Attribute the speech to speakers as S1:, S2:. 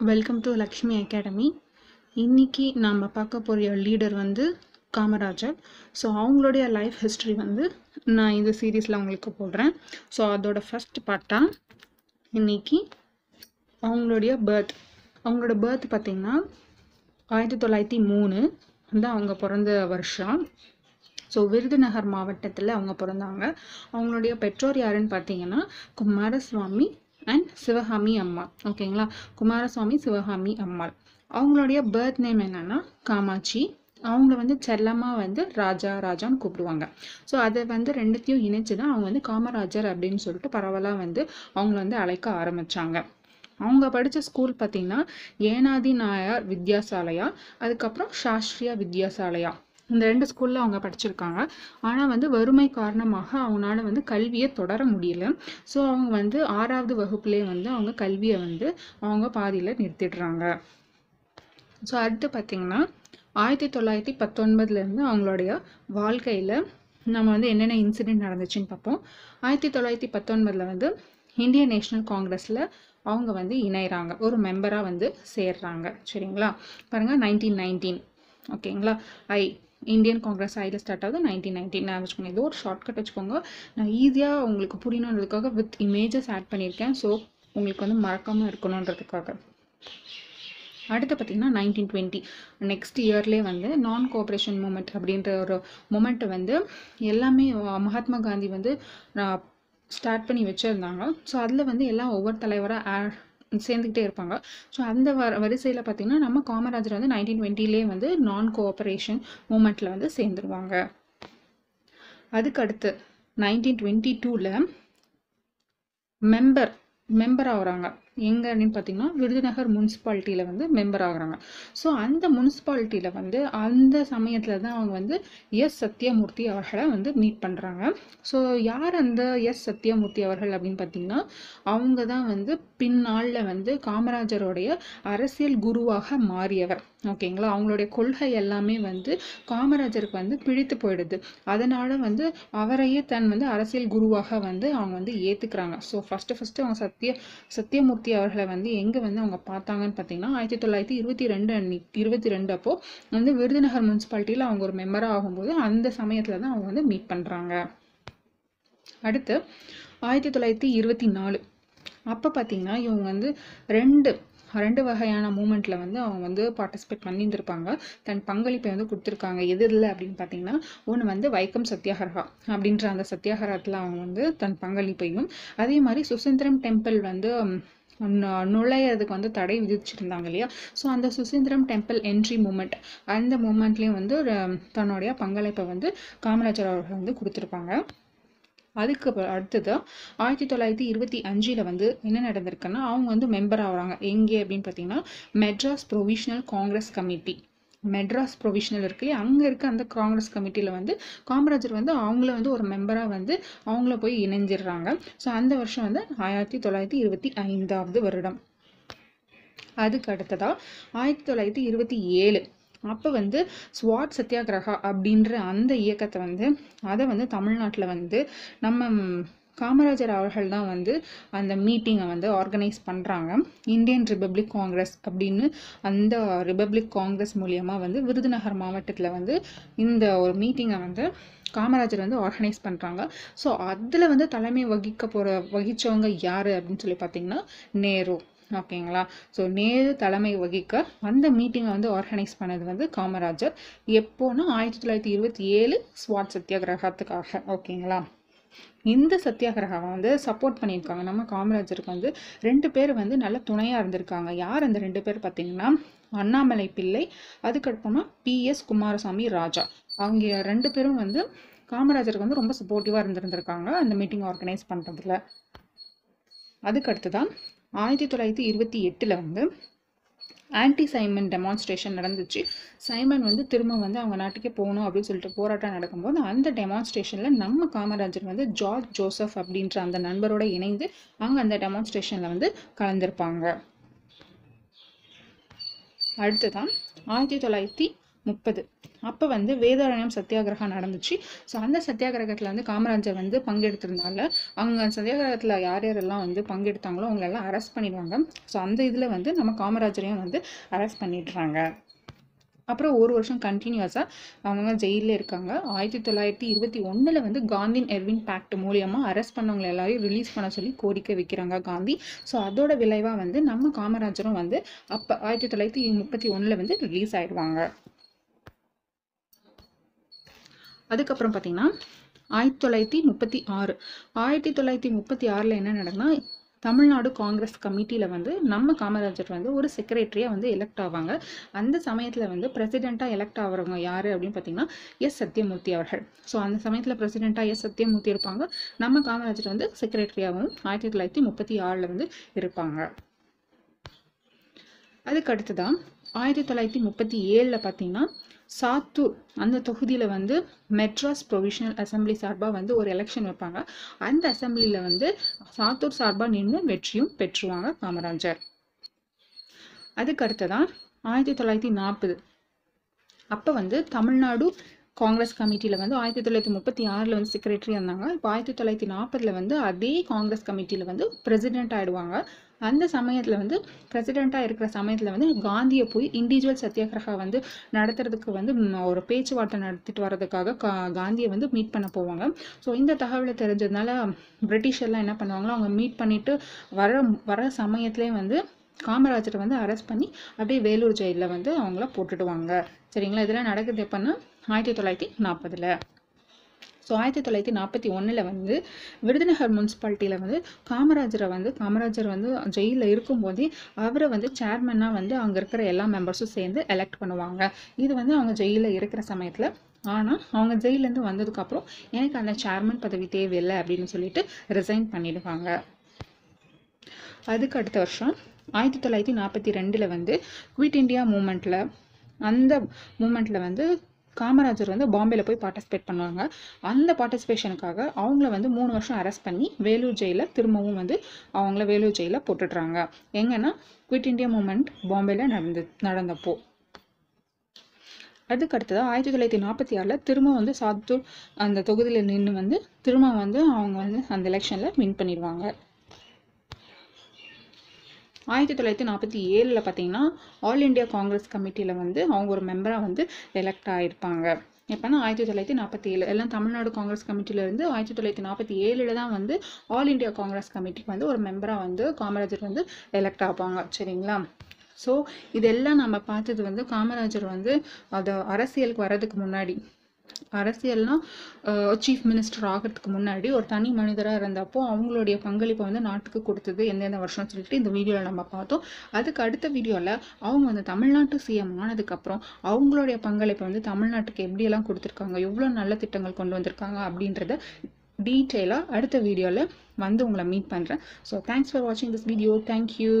S1: Welcome to Lakshmi academy இன்னைக்கு நாம் பார்க்க போகிற லீடர் வந்து காமராஜர். ஸோ அவங்களுடைய லைஃப் ஹிஸ்ட்ரி வந்து நான் இந்த சீரீஸில் உங்களுக்கு போடுறேன். ஸோ அதோட ஃபஸ்ட் பார்ட்டாக இன்னைக்கு அவங்களுடைய பர்த் அவங்களோட பர்த் பார்த்திங்கன்னா ஆயிரத்தி தொள்ளாயிரத்தி மூணு வந்து அவங்க பிறந்த வருஷம். ஸோ விருதுநகர் மாவட்டத்தில் அவங்க பிறந்தாங்க. அவங்களுடைய பெற்றோர் யாருன்னு பார்த்தீங்கன்னா குமாரசுவாமி அண்ட் சிவகாமி அம்மாள். ஓகேங்களா குமாரசுவாமி சிவகாமி அம்மாள். அவங்களுடைய பர்த் நேம் என்னன்னா காமாட்சி. அவங்கள வந்து செல்லமாக வந்து ராஜா ராஜான்னு கூப்பிடுவாங்க. ஸோ அதை வந்து ரெண்டுத்தையும் இணைச்சு தான் அவங்க வந்து காமராஜர் அப்படின்னு சொல்லிட்டு பரவலாக வந்து அவங்கள வந்து அழைக்க ஆரம்பித்தாங்க அவங்க படித்த ஸ்கூல் பார்த்திங்கன்னா ஏனாதி நாயார் வித்யாசாலையா அதுக்கப்புறம் சாஸ்திரியா வித்யாசாலையா. இந்த ரெண்டு ஸ்கூலில் அவங்க படிச்சிருக்காங்க. ஆனால் வந்து வறுமை காரணமாக அவங்களால வந்து கல்வியை தொடர முடியல. ஸோ அவங்க வந்து ஆறாவது வகுப்புலேயே வந்து அவங்க கல்வியை வந்து அவங்க பாதியில் நிறுத்திடுறாங்க. ஸோ அடுத்து பார்த்திங்கன்னா ஆயிரத்தி தொள்ளாயிரத்தி பத்தொன்பதுலேருந்து அவங்களுடைய வாழ்க்கையில் நம்ம வந்து என்னென்ன இன்சிடெண்ட் நடந்துச்சுன்னு பார்ப்போம். ஆயிரத்தி தொள்ளாயிரத்தி பத்தொன்பதில் வந்து இந்தியன் நேஷ்னல் காங்கிரஸில் அவங்க வந்து இணைகிறாங்க ஒரு மெம்பராக வந்து சேர்றாங்க. சரிங்களா? பாருங்கள் நைன்டீன் நைன்டீன் ஓகேங்களா? ஐ இந்தியன் காங்கிரஸ் ஐடியில் ஸ்டார்ட் ஆகுது நைன்டீன் நைன்டீன் நான் வச்சுக்கோங்க. ஏதோ ஒரு ஷார்ட்கட் வச்சுக்கோங்க. நான் ஈஸியாக உங்களுக்கு புரியணுன்றதுக்காக வித் இமேஜஸ் ஆட் பண்ணியிருக்கேன். ஸோ உங்களுக்கு வந்து மறக்காமல் இருக்கணுன்றதுக்காக. அடுத்து பார்த்திங்கன்னா நைன்டீன் டுவெண்ட்டி நெக்ஸ்ட் இயர்லேயே வந்து நான் கோஆப்ரேஷன் மூமெண்ட் அப்படின்ற ஒரு மூமெண்ட்டை வந்து எல்லாமே மகாத்மா காந்தி வந்து ஸ்டார்ட் பண்ணி வச்சுருந்தாங்க. ஸோ அதில் வந்து எல்லாம் ஒவ்வொரு தலைவராக சேர்ந்துக்கிட்டே இருப்பாங்க. ஸோ அந்த வ வரிசையில் பார்த்திங்கன்னா நம்ம காமராஜர் வந்து நைன்டீன் டுவெண்ட்டிலே வந்து நான் கோஆப்ரேஷன் மூமெண்ட்டில் வந்து சேர்ந்துருவாங்க. அதுக்கு அடுத்து நைன்டீன் டுவெண்ட்டி டூவில் மெம்பர் மெம்பர் ஆகிறாங்க எங்கே அப்படின்னு பார்த்தீங்கன்னா விருதுநகர் முனிசிபாலிட்டியில் வந்து மெம்பர் ஆகுறாங்க. ஸோ அந்த முனிசிபாலிட்டியில் வந்து அந்த சமயத்தில் தான் அவங்க வந்து எஸ். சத்யமூர்த்தி அவர்களை வந்து மீட் பண்ணுறாங்க ஸோ யார் அந்த எஸ். சத்யமூர்த்தி அவர்கள் அப்படின்னு பார்த்தீங்கன்னா அவங்க தான் வந்து பின்னாளில் வந்து காமராஜருடைய அரசியல் குருவாக மாறியவர். ஓகேங்களா? அவங்களுடைய கொள்கை எல்லாமே வந்து காமராஜருக்கு வந்து பிடித்து போயிடுது. அதனால் வந்து அவரையே தன் வந்து அரசியல் குருவாக வந்து அவங்க வந்து ஏற்றுக்கிறாங்க ஸோ ஃபஸ்ட்டு ஃபஸ்ட்டு அவங்க சத்ய சத்யமூர்த்தி அவர்களை வந்து எங்கே வந்து அவங்க பார்த்தாங்கன்னு பார்த்தீங்கன்னா ஆயிரத்தி தொள்ளாயிரத்தி இருபத்தி ரெண்டு அன்னி இருபத்தி ரெண்டு அப்போது வந்து விருதுநகர் முனிசிபாலிட்டியில் அவங்க ஒரு மெம்பராக ஆகும்போது அந்த சமயத்தில் தான் அவங்க வந்து மீட் பண்ணுறாங்க அடுத்து ஆயிரத்தி தொள்ளாயிரத்தி இருபத்தி நாலு. அப்போ பார்த்தீங்கன்னா இவங்க வந்து ரெண்டு ரெண்டு வகையான மூமெண்ட்டில் வந்து அவங்க வந்து பார்ட்டிசிபேட் பண்ணியிருந்திருப்பாங்க. தன் பங்களிப்பை வந்து கொடுத்துருக்காங்க. எது இல்லை அப்படின்னு பார்த்தீங்கன்னா ஒன்று வந்து வைக்கம் சத்தியாகிரகா அப்படின்ற அந்த சத்தியாகிரகத்தில் அவங்க வந்து தன் பங்களிப்பையும் அதே மாதிரி சுசீந்திரம் டெம்பிள் வந்து நுழையிறதுக்கு வந்து தடை விதிச்சிருந்தாங்க இல்லையா? ஸோ அந்த சுசீந்திரம் டெம்பிள் என்ட்ரி மூமெண்ட் அந்த மூமெண்ட்லேயும் வந்து தன்னுடைய பங்களிப்பை வந்து காமராஜர் அவர்கள் வந்து கொடுத்துருப்பாங்க. அதுக்கு அடுத்தது ஆயிரத்தி தொள்ளாயிரத்தி இருபத்தி அஞ்சில் வந்து என்ன நடந்திருக்குன்னா அவங்க வந்து மெம்பர் ஆகிறாங்க. எங்கே அப்படின்னு பார்த்தீங்கன்னா Madras provisional Congress committee Madras provisional இருக்கு. இல்லையா அங்கே இருக்க அந்த காங்கிரஸ் கமிட்டியில் வந்து காமராஜர் வந்து அவங்கள வந்து ஒரு மெம்பராக வந்து அவங்கள போய் இணைஞ்சிடுறாங்க. ஸோ அந்த வருஷம் வந்து ஆயிரத்தி தொள்ளாயிரத்தி இருபத்தி ஐந்தாவது வருடம். அதுக்கு அடுத்ததாக ஆயிரத்தி தொள்ளாயிரத்தி இருபத்தி ஏழு. அப்போ வந்து ஸ்வாட் சத்தியாகிரகா அப்படின்ற அந்த இயக்கத்தை வந்து அதை வந்து தமிழ்நாட்டில் வந்து நம்ம காமராஜர் அவர்கள் தான் வந்து அந்த மீட்டிங்கை வந்து ஆர்கனைஸ் பண்ணுறாங்க இந்தியன் ரிப்பப்ளிக் காங்கிரஸ் அப்படின்னு அந்த ரிப்பப்ளிக் காங்கிரஸ் மூலியமாக வந்து விருதுநகர் மாவட்டத்தில் வந்து இந்த ஒரு மீட்டிங்கை வந்து காமராஜர் வந்து ஆர்கனைஸ் பண்ணுறாங்க ஸோ அதில் வந்து தலைமை வகிக்க போகிற வகித்தவங்க யார் அப்படின்னு சொல்லி பார்த்தீங்கன்னா நேரு. ஓகேங்களா? ஸோ நேரு தலைமை வகிக்க அந்த மீட்டிங்கை வந்து ஆர்கனைஸ் பண்ணது வந்து காமராஜர். எப்போன்னா ஆயிரத்தி தொள்ளாயிரத்தி இருபத்தி ஏழு ஸ்வாட் சத்தியாகிரகத்துக்காக. ஓகேங்களா? இந்த சத்தியாகிரகம் வந்து சப்போர்ட் பண்ணியிருக்காங்க. நம்ம காமராஜருக்கு வந்து ரெண்டு பேர் வந்து நல்ல துணையாக இருந்திருக்காங்க. யார் அந்த ரெண்டு பேர் பார்த்தீங்கன்னா அண்ணாமலை பிள்ளை அதுக்கப்புறமா பி. எஸ். குமாரசாமி ராஜா. அவங்க ரெண்டு பேரும் வந்து காமராஜருக்கு வந்து ரொம்ப சப்போர்ட்டிவாக இருந்திருந்திருக்காங்க. அந்த மீட்டிங் ஆர்கனைஸ் பண்ணுறதுல அதுக்கடுத்து தான் ஆயிரத்தி தொள்ளாயிரத்தி இருபத்தி எட்டில் வந்து ஆன்டி சைமன் டெமான்ஸ்ட்ரேஷன் நடந்துச்சு. சைமன் வந்து திரும்ப வந்து அவங்க நாட்டுக்கே போகணும் அப்படின்னு சொல்லிட்டு போராட்டம் நடக்கும்போது அந்த டெமான்ஸ்ட்ரேஷனில் நம்ம காமராஜர் வந்து ஜார்ஜ் ஜோசப் அப்படின்ற அந்த நண்பரோட இணைந்து அவங்க அந்த டெமான்ஸ்ட்ரேஷனில் வந்து கலந்துருப்பாங்க. அடுத்ததான் ஆயிரத்தி தொள்ளாயிரத்தி முப்பது. அப்போ வந்து வேதாரண்யம் சத்தியாகிரகம் நடந்துச்சு. ஸோ அந்த சத்தியாகிரகத்தில் வந்து காமராஜர் வந்து பங்கெடுத்திருந்தால அவங்க சத்தியாகிரகத்தில் யார் யாரெல்லாம் வந்து பங்கெடுத்தாங்களோ அவங்களெல்லாம் அரெஸ்ட் பண்ணிடுவாங்க. ஸோ அந்த இதில் வந்து நம்ம காமராஜரையும் வந்து அரெஸ்ட் பண்ணிடுறாங்க. அப்புறம் ஒரு வருஷம் கண்டினியூஸாக அவங்க ஜெயிலில் இருக்காங்க. ஆயிரத்தி தொள்ளாயிரத்தி இருபத்தி ஒன்றில் வந்து காந்தின் எர்வின் பேக்ட் மூலியமாக அரெஸ்ட் பண்ணவங்களை எல்லாரையும் ரிலீஸ் பண்ண சொல்லி கோரிக்கை வைக்கிறாங்க காந்தி. ஸோ அதோட விளைவாக வந்து நம்ம காமராஜரும் வந்து அப்போ ஆயிரத்தி தொள்ளாயிரத்தி முப்பத்தி ஒன்றில் வந்து ரிலீஸ் ஆயிடுவாங்க. அதுக்கப்புறம் பார்த்தீங்கன்னா ஆயிரத்தி தொள்ளாயிரத்தி முப்பத்தி ஆறு. ஆயிரத்தி தொள்ளாயிரத்தி முப்பத்தி ஆறில் என்ன நடக்குன்னா தமிழ்நாடு காங்கிரஸ் கமிட்டியில் வந்து நம்ம காமராஜர் வந்து ஒரு செக்ரட்டரியாக வந்து எலெக்ட் ஆவாங்க. அந்த சமயத்தில் வந்து பிரசிடெண்ட்டாக எலெக்ட் ஆகிறவங்க யார் அப்படின்னு பார்த்தீங்கன்னா எஸ். சத்யமூர்த்தி அவர்கள். ஸோ அந்த சமயத்தில் பிரசிடெண்ட்டாக எஸ். சத்யமூர்த்தி இருப்பாங்க. நம்ம காமராஜர் வந்து செக்ரட்டரியாகவும் ஆயிரத்தி தொள்ளாயிரத்தி முப்பத்தி ஆறில் வந்து இருப்பாங்க. அதுக்கு அடுத்ததான் ஆயிரத்தி தொள்ளாயிரத்தி முப்பத்தி ஏழில் பார்த்தீங்கன்னா சாத்தூர் அந்த தொகுதியில் வந்து மெட்ராஸ் ப்ரொவிஷனல் அசம்பிளி சார்பாக வந்து ஒரு எலெக்ஷன் வைப்பாங்க. அந்த அசம்பிளியில் வந்து சாத்தூர் சார்பாக நின்று வெற்றியும் பெற்றுவாங்க காமராஜர். அதுக்கு அடுத்ததான் ஆயிரத்தி தொள்ளாயிரத்தி நாற்பது. அப்போ வந்து தமிழ்நாடு காங்கிரஸ் கமிட்டியில் வந்து ஆயிரத்தி தொள்ளாயிரத்தி முப்பத்தி ஆறில் வந்து செக்ரட்டரி இருந்தாங்க இப்போ ஆயிரத்தி தொள்ளாயிரத்தி நாற்பதில் வந்து அதே காங்கிரஸ் கமிட்டியில் வந்து பிரசிடென்ட் ஆகிடுவாங்க அந்த சமயத்தில் வந்து பிரசிடெண்ட்டாக இருக்கிற சமயத்தில் வந்து காந்தியை போய் இண்டிவிஜுவல் சத்தியாகிரகா வந்து நடத்துறதுக்கு வந்து ஒரு பேச்சுவார்த்தை நடத்திட்டு வர்றதுக்காக கா காந்தியை வந்து மீட் பண்ண போவாங்க. ஸோ இந்த தகவலை தெரிஞ்சதுனால பிரிட்டிஷ் எல்லாம் என்ன பண்ணுவாங்களோ அவங்க மீட் பண்ணிட்டு வர வர சமயத்துலேயே வந்து காமராஜரை வந்து அரெஸ்ட் பண்ணி அப்படியே வேலூர் ஜெயிலில் வந்து அவங்கள போட்டுடுவாங்க. சரிங்களா? இதெல்லாம் நடக்குது எப்போன்னா ஆயிரத்தி தொள்ளாயிரத்தி நாற்பதில் ஸோ ஆயிரத்தி தொள்ளாயிரத்தி நாற்பத்தி ஒன்றில் வந்து விருதுநகர் முனிசிபாலிட்டியில் வந்து காமராஜரை வந்து காமராஜர் வந்து ஜெயிலில் இருக்கும்போதே அவரை வந்து சேர்மனாக வந்து அங்கே இருக்கிற எல்லா மெம்பர்ஸும் சேர்ந்து எலெக்ட் பண்ணுவாங்க. இது வந்து அவங்க ஜெயிலில் இருக்கிற சமயத்தில். ஆனால் அவங்க ஜெயிலேருந்து வந்ததுக்கப்புறம் எனக்கு அந்த சேர்மன் பதவி தேவையில்லை அப்படின்னு சொல்லிட்டு ரிசைன் பண்ணிடுவாங்க. அதுக்கு அடுத்த வருஷம் ஆயிரத்தி தொள்ளாயிரத்தி நாற்பத்தி ரெண்டில் வந்து குவிட் இண்டியா மூமெண்ட்டில் அந்த மூமெண்ட்டில் வந்து காமராஜர் வந்து பாம்பேல போய் பார்ட்டிசிபேட் பண்ணுவாங்க. அந்த பார்ட்டிசிபேஷனுக்காக அவங்கள வந்து மூணு வருஷம் அரெஸ்ட் பண்ணி வேலூர் ஜெயிலில் திரும்பவும் வந்து அவங்கள வேலூர் ஜெயிலில் போட்டுடுறாங்க. எங்கன்னா குவிட் இந்தியா மூமெண்ட் பாம்பேல நடந்து நடந்தப்போ. அதுக்கு அடுத்ததாக ஆயிரத்தி தொள்ளாயிரத்தி நாற்பத்தி ஆறில் திரும்ப வந்து சாத்தூர் அந்த தொகுதியில் நின்று வந்து திரும்ப வந்து அவங்க வந்து அந்த எலெக்ஷனில் வின் பண்ணிடுவாங்க. ஆயிரத்தி தொள்ளாயிரத்தி நாற்பத்தி ஏழில் பார்த்தீங்கன்னா ஆல் இந்தியா காங்கிரஸ் கமிட்டியில் வந்து அவங்க ஒரு மெம்பராக வந்து எலெக்ட் ஆகிருப்பாங்க எப்போனா ஆயிரத்தி தொள்ளாயிரத்தி நாற்பத்தி ஏழு எல்லாம் தமிழ்நாடு காங்கிரஸ் கமிட்டியிலேருந்து ஆயிரத்தி தொள்ளாயிரத்தி நாற்பத்தி ஏழில் தான் வந்து ஆல் இந்தியா காங்கிரஸ் கமிட்டிக்கு வந்து ஒரு மெம்பராக வந்து காமராஜர் வந்து எலெக்ட் ஆவாங்க. சரிங்களா? ஸோ இதெல்லாம் நம்ம பார்த்தது வந்து காமராஜர் வந்து அது அரசியலுக்கு வர்றதுக்கு முன்னாடி. அரசியல்னா சீஃப் மினிஸ்டர் ஆகிறதுக்கு முன்னாடி ஒரு தனி மனிதராக இருந்தப்போ அவங்களுடைய பங்களிப்பை வந்து நாட்டுக்கு கொடுத்தது எந்தெந்த வருஷம்னு சொல்லிட்டு இந்த வீடியோவில் நம்ம பார்த்தோம். அதுக்கு அடுத்த வீடியோவில் அவங்க வந்து தமிழ்நாட்டு சிஎம் ஆனதுக்கப்புறம் அவங்களுடைய பங்களிப்பை வந்து தமிழ்நாட்டுக்கு எப்படியெல்லாம் கொடுத்துருக்காங்க எவ்வளோ நல்ல திட்டங்கள் கொண்டு வந்திருக்காங்க அப்படின்றத டீட்டெயிலாக அடுத்த வீடியோவில் வந்து உங்களை மீட் பண்ணுறேன் ஸோ தேங்க்ஸ் ஃபார் வாட்சிங் திஸ் வீடியோ தேங்க்யூ